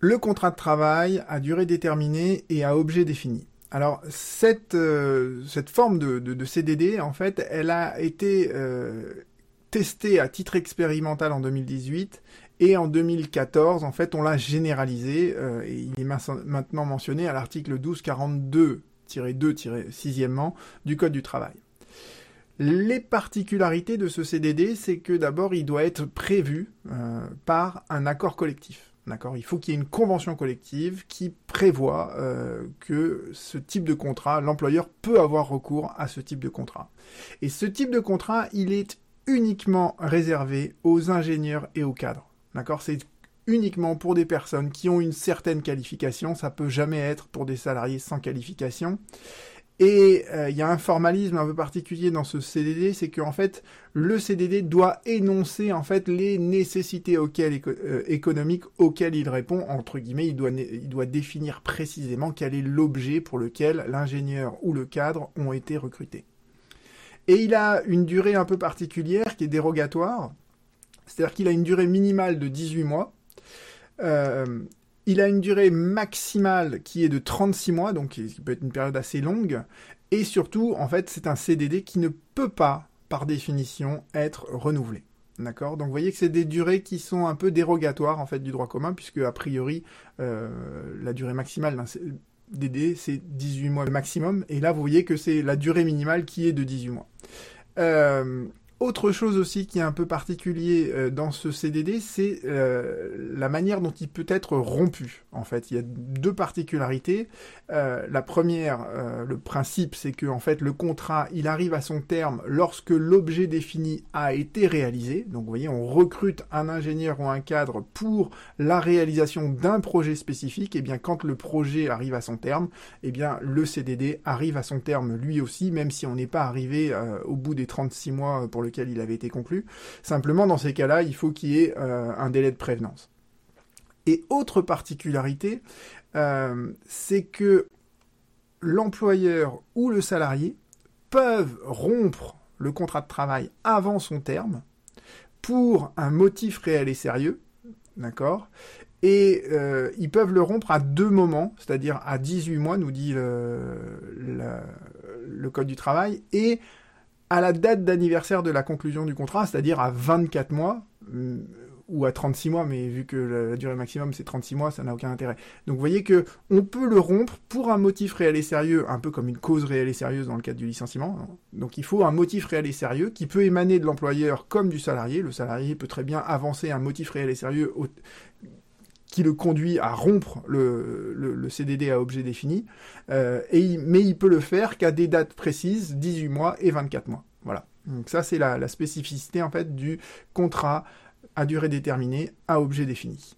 Le contrat de travail à durée déterminée et à objet défini. Alors cette, euh, cette forme de, de, CDD, en fait, elle a été euh, testée à titre expérimental en 2018 et en 2014, en fait, on l'a généralisé euh, et il est maintenant mentionné à l'article 1242-2-6e du Code du travail. Les particularités de ce CDD, c'est que d'abord, il doit être prévu par un accord collectif. Il faut qu'il y ait une convention collective qui prévoit euh, que ce type de contrat, l'employeur peut avoir recours à ce type de contrat. Et ce type de contrat, il est uniquement réservé aux ingénieurs et aux cadres. D'accord C'est uniquement pour des personnes qui ont une certaine qualification, ça peut jamais être pour des salariés sans qualification. Et euh, il y a un formalisme un peu particulier dans ce CDD, c'est qu'en fait, le CDD doit énoncer en fait les nécessités auxquelles, euh, économiques auxquelles il répond. Entre guillemets, il doit, il doit définir précisément quel est l'objet pour lequel l'ingénieur ou le cadre ont été recrutés. Et il a une durée un peu particulière qui est dérogatoire, c'est-à-dire qu'il a une durée minimale de 18 mois. Euh, il a une durée maximale qui est de 36 mois, donc qui peut être une période assez longue. Et surtout, en fait, c'est un CDD qui ne peut pas, par définition, être renouvelé. D'accord? Donc vous voyez que c'est des durées qui sont un peu dérogatoires en fait du droit commun, puisque a priori euh, la durée maximale d'un CDD c'est 18 mois maximum, et là vous voyez que c'est la durée minimale qui est de 18 mois. Euh, autre chose aussi qui est un peu particulier euh, dans ce CDD, c'est euh, la manière dont il peut être rompu. En fait, il y a deux particularités. Euh, la première, le principe, c'est que en fait le contrat, il arrive à son terme lorsque l'objet défini a été réalisé. Donc, vous voyez, on recrute un ingénieur ou un cadre pour la réalisation d'un projet spécifique. Et bien, quand le projet arrive à son terme, et bien le CDD arrive à son terme lui aussi, même si on n'est pas arrivé au bout des 36 mois pour le lequel il avait été conclu. Simplement, dans ces cas-là, il faut qu'il y ait euh, un délai de prévenance. Et autre particularité, euh, c'est que l'employeur ou le salarié peuvent rompre le contrat de travail avant son terme pour un motif réel et sérieux, d'accord? Et euh, ils peuvent le rompre à deux moments, c'est-à-dire à 18 mois, nous dit le, le, Code du travail, et à la date d'anniversaire de la conclusion du contrat, c'est-à-dire à 24 mois, euh, ou à 36 mois, mais vu que la, durée maximum c'est 36 mois, ça n'a aucun intérêt. Donc vous voyez que on peut le rompre pour un motif réel et sérieux, un peu comme une cause réelle et sérieuse dans le cadre du licenciement. Donc il faut un motif réel et sérieux qui peut émaner de l'employeur comme du salarié. Le salarié peut très bien avancer un motif réel et sérieux qui le conduit à rompre le, CDD à objet défini, euh, et mais il peut le faire qu'à des dates précises, 18 mois et 24 mois. Voilà. Donc ça, c'est la, la spécificité en fait du contrat à durée déterminée à objet défini.